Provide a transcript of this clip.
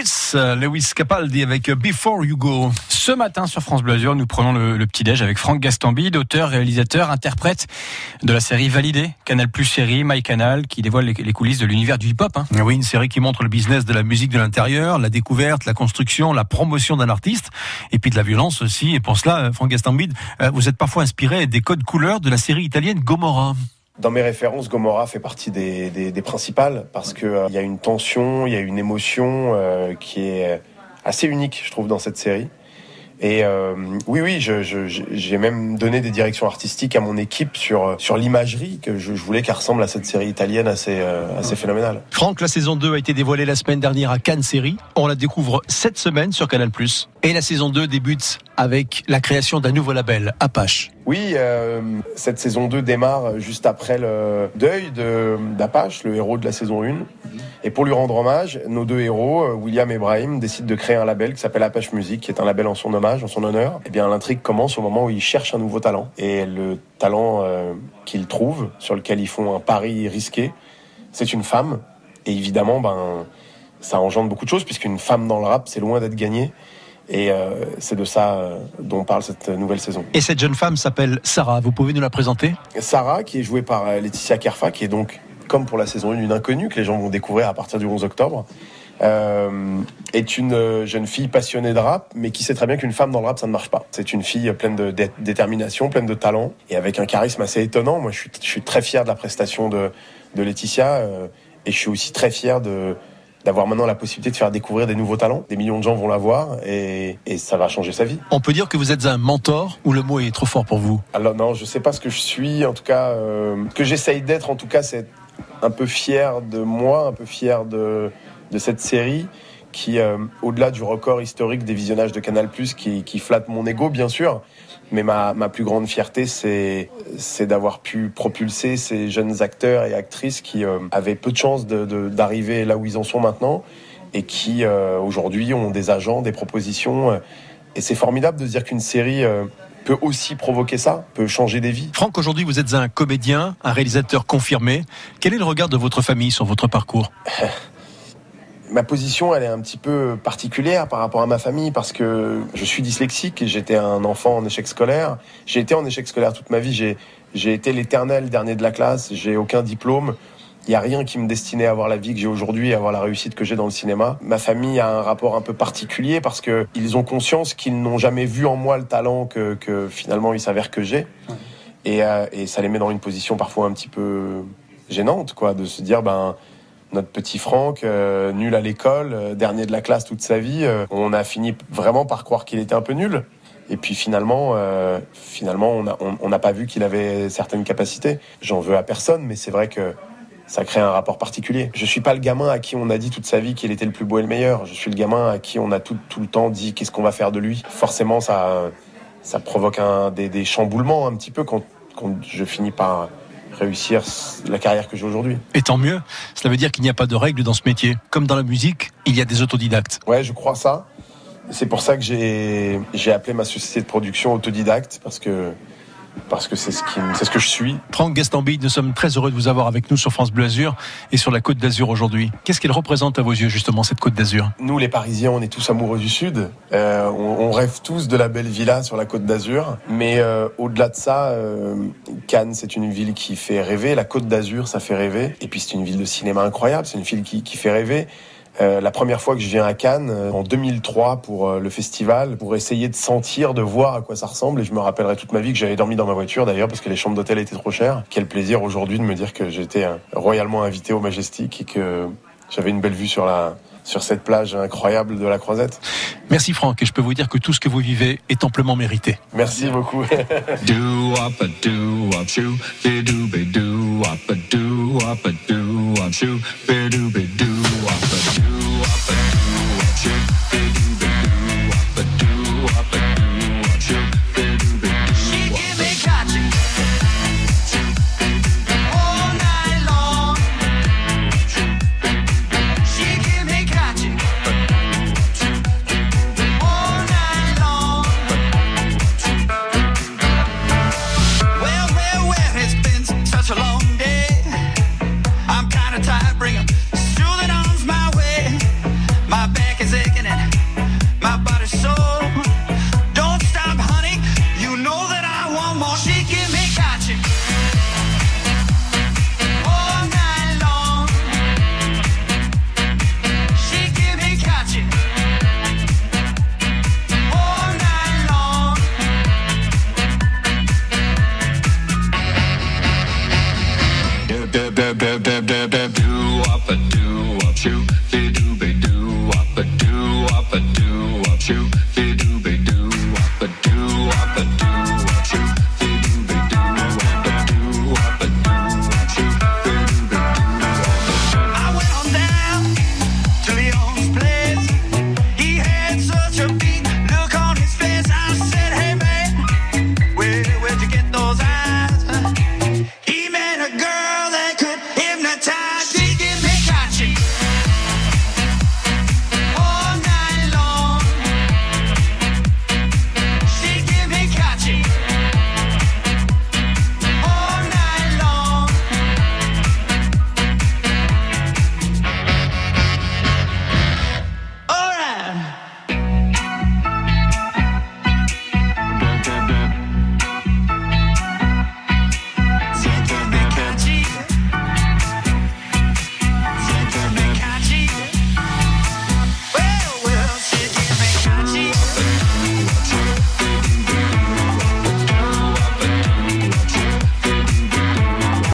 Lewis, Lewis Capaldi avec Before You Go. Ce matin sur France Bleu Azur, nous prenons le, petit-déj avec Franck Gastambide, auteur, réalisateur, interprète de la série Validée, Canal Plus série, MyCanal, qui dévoile les, coulisses de l'univers du hip-hop. Hein. Oui, une série qui montre le business de la musique de l'intérieur, la découverte, la construction, la promotion d'un artiste, et puis de la violence aussi. Et pour cela, Franck Gastambide, euh, vous êtes parfois inspiré des codes couleurs de la série italienne Gomorrah. Dans mes références, Gomorrah fait partie des, principales parce qu'il euh, y a une tension, il y a une émotion euh, qui est assez unique, je trouve, dans cette série. Et euh, oui, oui, j'ai même donné des directions artistiques à mon équipe sur sur l'imagerie que je, voulais qu'elle ressemble à cette série italienne assez assez phénoménale. Franck, la saison 2 a été dévoilée la semaine dernière à Cannes Série. On la découvre cette semaine sur Canal+. Et la saison 2 débute avec la création d'un nouveau label, Apache. Oui, euh, cette saison 2 démarre juste après le deuil d'Apache, le héros de la saison 1. Et pour lui rendre hommage, nos deux héros, euh, William et Brahim, décident de créer un label qui s'appelle Apache Music, qui est un label en son hommage, en son honneur. Et eh bien, l'intrigue commence au moment où ils cherchent un nouveau talent. Et le talent euh, qu'ils trouvent, sur lequel ils font un pari risqué, c'est une femme. Et évidemment, ben, ça engendre beaucoup de choses, puisqu'une femme dans le rap, c'est loin d'être gagné. Et euh, c'est de ça euh, dont parle cette nouvelle saison. Et cette jeune femme s'appelle Sarah. Vous pouvez nous la présenter? Sarah, qui est jouée par euh, Laetitia Kerfa, qui est donc, comme pour la saison 1, une inconnue que les gens vont découvrir à partir du 11 octobre. est une jeune fille passionnée de rap, mais qui sait très bien qu'une femme dans le rap, ça ne marche pas. C'est une fille pleine de détermination, pleine de talent, et avec un charisme assez étonnant. Moi, je suis, je suis très fier de la prestation de, de Laetitia, et je suis aussi très fier de, d'avoir maintenant la possibilité de faire découvrir des nouveaux talents. Des millions de gens vont la voir et, et, ça va changer sa vie. On peut dire que vous êtes un mentor ou le mot est trop fort pour vous Alors non, je sais pas ce que je suis. En tout cas, euh, ce que j'essaye d'être, en tout cas, c'est un peu fier de moi, un peu fier de, de cette série qui, euh, au-delà du record historique des visionnages de Canal+, qui, qui flatte mon ego, bien sûr, mais ma, ma plus grande fierté, c'est c'est d'avoir pu propulser ces jeunes acteurs et actrices qui euh, avaient peu de chance d'arriver de, là où ils en sont maintenant et qui euh, aujourd'hui ont des agents, des propositions. Et c'est formidable de dire qu'une série peut aussi provoquer ça, peut changer des vies. Franck, aujourd'hui vous êtes un comédien, un réalisateur confirmé. Quel est le regard de votre famille sur votre parcours? ma position, elle est un petit peu particulière par rapport à ma famille parce que je suis dyslexique et j'étais un enfant en échec scolaire. J'ai été en échec scolaire toute ma vie. J'ai, j'ai été l'éternel dernier de la classe. J'ai aucun diplôme. Il n'y a rien qui me destinait à avoir la vie que j'ai aujourd'hui, à avoir la réussite que j'ai dans le cinéma. Ma famille a un rapport un peu particulier parce que ils ont conscience qu'ils n'ont jamais vu en moi le talent que, que finalement il s'avère que j'ai. Et, euh, et ça les met dans une position parfois un petit peu gênante, quoi, de se dire ben notre petit Franck, euh, nul à l'école, euh, dernier de la classe toute sa vie, euh, on a fini vraiment par croire qu'il était un peu nul. Et puis finalement, finalement, on n'a pas vu qu'il avait certaines capacités. J'en veux à personne, mais c'est vrai que ça crée un rapport particulier. Je suis pas le gamin à qui on a dit toute sa vie qu'il était le plus beau et le meilleur. Je suis le gamin à qui on a tout, le temps dit qu'est-ce qu'on va faire de lui. Forcément, ça, ça provoque un, des, chamboulements un petit peu quand je finis par réussir la carrière que j'ai aujourd'hui. Et tant mieux. Cela veut dire qu'il n'y a pas de règles dans ce métier. Comme dans la musique, il y a des autodidactes. Ouais, je crois ça. C'est pour ça que j'ai appelé ma société de production autodidacte parce que parce que c'est ce, qui, c'est ce que je suis. Franck Gastambide, nous sommes très heureux de vous avoir avec nous sur France Bleu Azur et sur la Côte d'Azur aujourd'hui. Qu'est-ce qu'elle représente à vos yeux justement cette Côte d'Azur? Nous les Parisiens, on est tous amoureux du Sud. Euh, on, rêve tous de la belle villa sur la Côte d'Azur. Mais euh, au-delà de ça, euh, Cannes, c'est une ville qui fait rêver. La Côte d'Azur, ça fait rêver. Et puis c'est une ville de cinéma incroyable. C'est une ville qui, qui fait rêver. Euh, la première fois que je viens à Cannes, euh, en 2003 pour euh, le festival, pour essayer de sentir, de voir à quoi ça ressemble. Et je me rappellerai toute ma vie que j'avais dormi dans ma voiture d'ailleurs parce que les chambres d'hôtel étaient trop chères. Quel plaisir aujourd'hui de me dire que j'étais royalement invité au Majestic et que j'avais une belle vue sur la sur cette plage incroyable de la Croisette. Merci Franck, et je peux vous dire que tout ce que vous vivez est amplement mérité. Merci beaucoup. My back is aching and my body's so. Don't stop, honey. You know that I want more. She give me gotcha. Bam, bam, bam, bam, bam, bam, bam.